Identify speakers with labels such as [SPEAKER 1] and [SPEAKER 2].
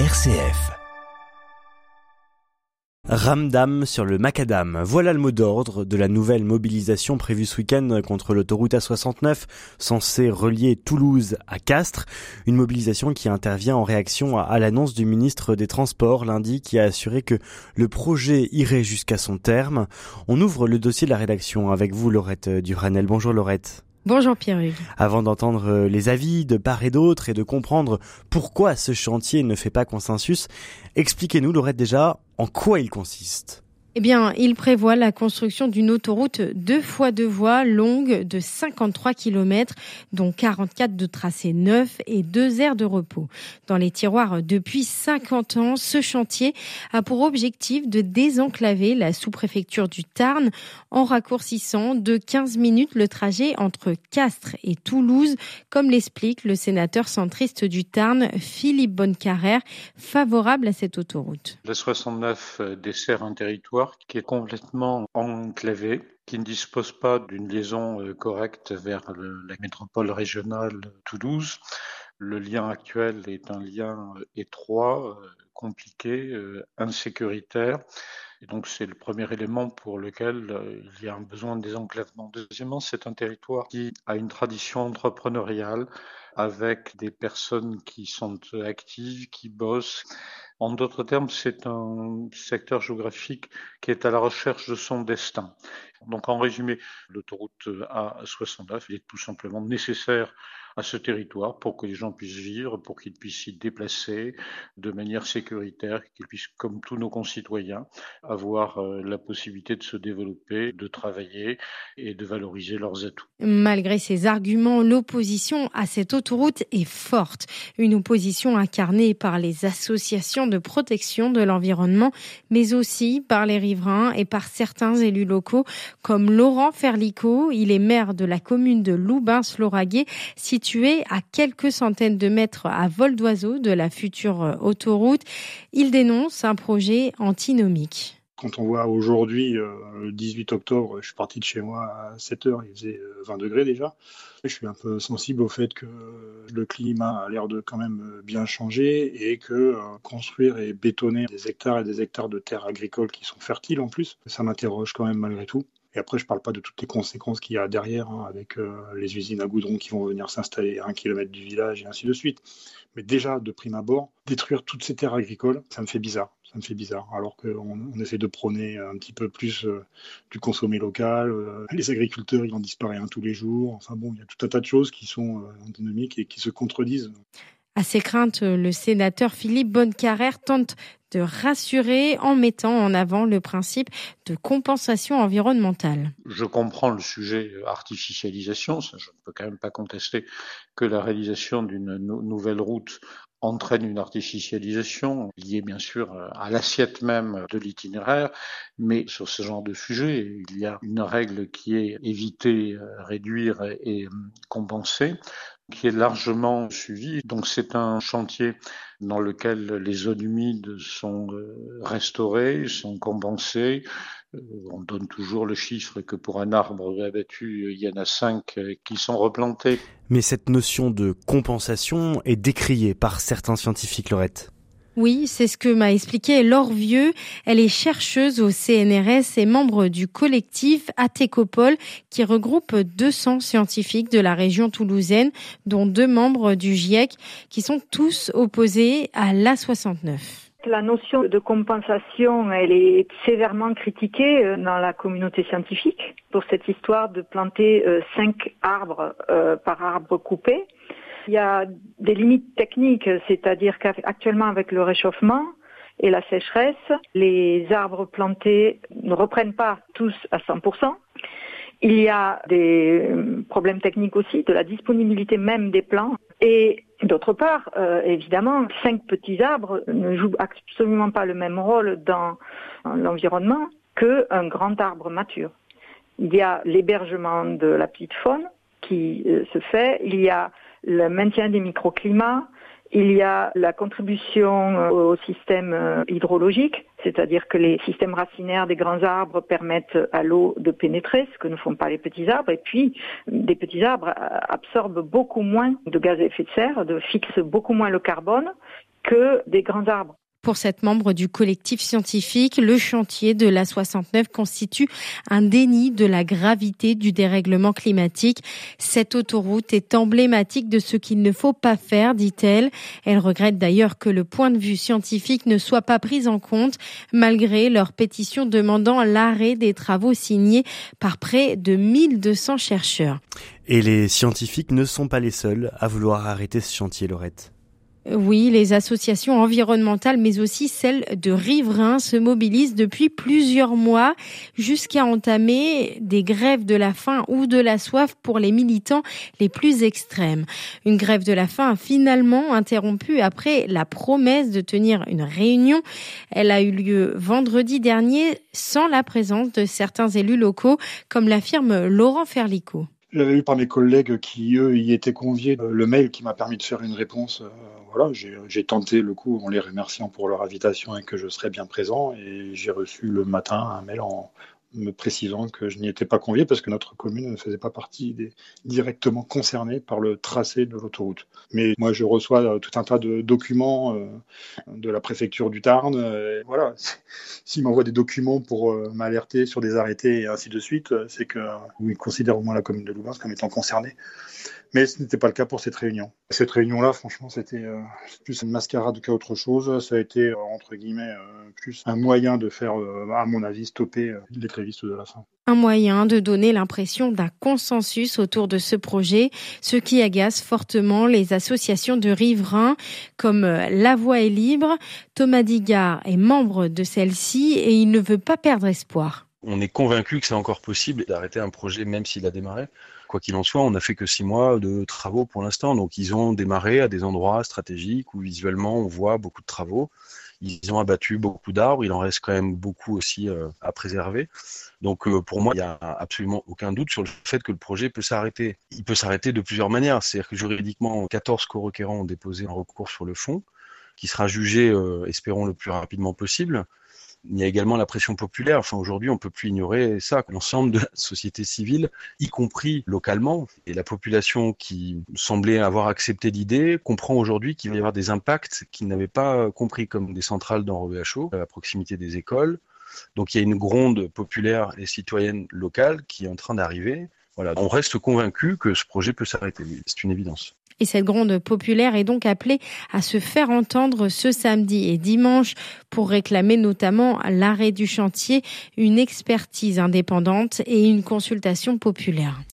[SPEAKER 1] RCF. Ramdam sur le macadam. Voilà le mot d'ordre de la nouvelle mobilisation prévue ce week-end contre l'autoroute A69 censée relier Toulouse à Castres. Une mobilisation qui intervient en réaction à l'annonce du ministre des Transports lundi qui a assuré que le projet irait jusqu'à son terme. On ouvre le dossier de la rédaction avec vous Laurette Duranel. Bonjour Laurette.
[SPEAKER 2] Bonjour Pierre. -Hugues.
[SPEAKER 1] Avant d'entendre euh, les avis de part et d'autre et de comprendre pourquoi ce chantier ne fait pas consensus, expliquez-nous Laurette déjà en quoi il consiste.
[SPEAKER 2] Eh bien, il prévoit la construction d'une autoroute deux fois deux voies longue de 53 km, dont 44 de tracés neufs et deux aires de repos. Dans les tiroirs depuis 50 ans, ce chantier a pour objectif de désenclaver la sous-préfecture du Tarn en raccourcissant de 15 minutes le trajet entre Castres et Toulouse, comme l'explique le sénateur centriste du Tarn, Philippe Bonnecarrère, favorable à cette autoroute.
[SPEAKER 3] La 69 dessert un territoire qui est complètement enclavé, qui ne dispose pas d'une liaison euh, correcte vers la métropole régionale Toulouse. Le lien actuel est un lien euh, étroit, euh, compliqué, insécuritaire. Et donc c'est le premier élément pour lequel il y a un besoin de désenclavement. Deuxièmement, c'est un territoire qui a une tradition entrepreneuriale avec des personnes qui sont actives, qui bossent. En d'autres termes, c'est un secteur géographique qui est à la recherche de son destin. Donc en résumé, l'autoroute A69 est tout simplement nécessaire à ce territoire pour que les gens puissent vivre, pour qu'ils puissent s'y déplacer de manière sécuritaire, qu'ils puissent, comme tous nos concitoyens, avoir euh, la possibilité de se développer, de travailler et de valoriser leurs atouts.
[SPEAKER 2] Malgré ces arguments, l'opposition à cette autoroute est forte. Une opposition incarnée par les associations de protection de l'environnement, mais aussi par les riverains et par certains élus locaux, comme Laurent Ferlico. Il est maire de la commune de Loubins-Lauragais, situé à quelques centaines de mètres à vol d'oiseau de la future euh, autoroute. Il dénonce un projet antinomique.
[SPEAKER 4] Quand on voit aujourd'hui, euh, le 18 octobre, je suis parti de chez moi à 7 heures, il faisait 20 euh, degrés déjà. Je suis un peu sensible au fait que le climat a l'air de quand même bien changer et que construire et bétonner des hectares et des hectares de terres agricoles qui sont fertiles en plus, ça m'interroge quand même malgré tout. Et après, je ne parle pas de toutes les conséquences qu'il y a derrière, hein, avec euh, les usines à goudron qui vont venir s'installer à un kilomètre du village et ainsi de suite. Mais déjà, de prime abord, détruire toutes ces terres agricoles, ça me fait bizarre. Ça me fait bizarre. Alors qu'on on essaie de prôner un petit peu plus euh, du consommé local. Euh, les agriculteurs, ils en disparaissent un tous les jours. Enfin bon, il y a tout un tas de choses qui sont antinomiques et qui se contredisent.
[SPEAKER 2] À ces craintes, le sénateur Philippe Bonnecarrère tente de rassurer en mettant en avant le principe de compensation environnementale.
[SPEAKER 3] Je comprends le sujet artificialisation, je ne peux quand même pas contester que la réalisation d'une nouvelle route entraîne une artificialisation liée bien sûr à l'assiette même de l'itinéraire, mais sur ce genre de sujet, il y a une règle qui est éviter, réduire et compenser qui est largement suivi. Donc c'est un chantier dans lequel les zones humides sont euh, restaurées, sont compensées. Euh, on donne toujours le chiffre que pour un arbre abattu, il y en a cinq euh, qui sont replantés.
[SPEAKER 1] Mais cette notion de compensation est décriée par certains scientifiques, Laurette.
[SPEAKER 2] Oui, c'est ce que m'a expliqué Laure Vieux. Elle est chercheuse au CNRS et membre du collectif Atécopole qui regroupe 200 scientifiques de la région toulousaine, dont deux membres du GIEC qui sont tous opposés à l'A69.
[SPEAKER 5] La notion de compensation, elle est sévèrement critiquée euh, dans la communauté scientifique pour cette histoire de planter euh, cinq arbres euh, par arbre coupé. Il y a des limites techniques, c'est-à-dire qu'actuellement avec le réchauffement et la sécheresse, les arbres plantés ne reprennent pas tous à 100%. Il y a des problèmes techniques aussi de la disponibilité même des plants. Et d'autre part, euh, évidemment, cinq petits arbres ne jouent absolument pas le même rôle dans l'environnement qu'un grand arbre mature. Il y a l'hébergement de la petite faune qui euh, se fait. Il y a le maintien des microclimats, il y a la contribution euh, au système euh, hydrologique, c'est-à-dire que les systèmes racinaires des grands arbres permettent à l'eau de pénétrer, ce que ne font pas les petits arbres. Et puis, des petits arbres absorbent beaucoup moins de gaz à effet de serre, de fixent beaucoup moins le carbone que des grands arbres.
[SPEAKER 2] Pour cette membre du collectif scientifique, le chantier de la 69 constitue un déni de la gravité du dérèglement climatique. Cette autoroute est emblématique de ce qu'il ne faut pas faire, dit-elle. Elle regrette d'ailleurs que le point de vue scientifique ne soit pas pris en compte, malgré leur pétition demandant l'arrêt des travaux signés par près de 1200 chercheurs.
[SPEAKER 1] Et les scientifiques ne sont pas les seuls à vouloir arrêter ce chantier, Laurette.
[SPEAKER 2] Oui, les associations environnementales, mais aussi celles de riverains, se mobilisent depuis plusieurs mois jusqu'à entamer des grèves de la faim ou de la soif pour les militants les plus extrêmes. Une grève de la faim finalement interrompue après la promesse de tenir une réunion. Elle a eu lieu vendredi dernier sans la présence de certains élus locaux, comme l'affirme Laurent Ferlicot.
[SPEAKER 4] J'avais eu par mes collègues qui, eux, y étaient conviés euh, le mail qui m'a permis de faire une réponse. Euh, voilà, j'ai tenté le coup en les remerciant pour leur invitation et que je serais bien présent. Et j'ai reçu le matin un mail en, me précisant que je n'y étais pas convié parce que notre commune ne faisait pas partie directement concernés par le tracé de l'autoroute. Mais moi, je reçois euh, tout un tas de documents euh, de la préfecture du Tarn. Et voilà, s'ils m'envoient des documents pour euh, m'alerter sur des arrêtés et ainsi de suite, c'est qu'ils considèrent au moins la commune de Louvain comme étant concernée. Mais ce n'était pas le cas pour cette réunion. Cette réunion-là, franchement, c'était euh, plus une mascarade qu'autre chose. Ça a été, euh, entre guillemets, euh, plus un moyen de faire, à mon avis, stopper les grévistes de la faim.
[SPEAKER 2] Un moyen de donner l'impression d'un consensus autour de ce projet, ce qui agace fortement les associations de riverains comme La Voix est libre. Thomas Digard est membre de celle-ci et il ne veut pas perdre espoir.
[SPEAKER 6] On est convaincu que c'est encore possible d'arrêter un projet même s'il a démarré quoi qu'il en soit, on n'a fait que six mois de travaux pour l'instant. Donc, ils ont démarré à des endroits stratégiques où visuellement on voit beaucoup de travaux. Ils ont abattu beaucoup d'arbres. Il en reste quand même beaucoup aussi euh, à préserver. Donc, euh, pour moi, il n'y a absolument aucun doute sur le fait que le projet peut s'arrêter. Il peut s'arrêter de plusieurs manières. C'est-à-dire que juridiquement, 14 co-requérants ont déposé un recours sur le fond, qui sera jugé, euh, espérons, le plus rapidement possible il y a également la pression populaire. Enfin, aujourd'hui, on peut plus ignorer ça. L'ensemble de la société civile, y compris localement, et la population qui semblait avoir accepté l'idée, comprend aujourd'hui qu'il va y avoir des impacts qu'ils n'avaient pas compris, comme des centrales dans REHO, à proximité des écoles. Donc, il y a une gronde populaire et citoyenne locale qui est en train d'arriver. On reste convaincu que ce projet peut s'arrêter. C'est une évidence.
[SPEAKER 2] Et cette gronde populaire est donc appelée à se faire entendre ce samedi et dimanche pour réclamer notamment l'arrêt du chantier, une expertise indépendante et une consultation populaire.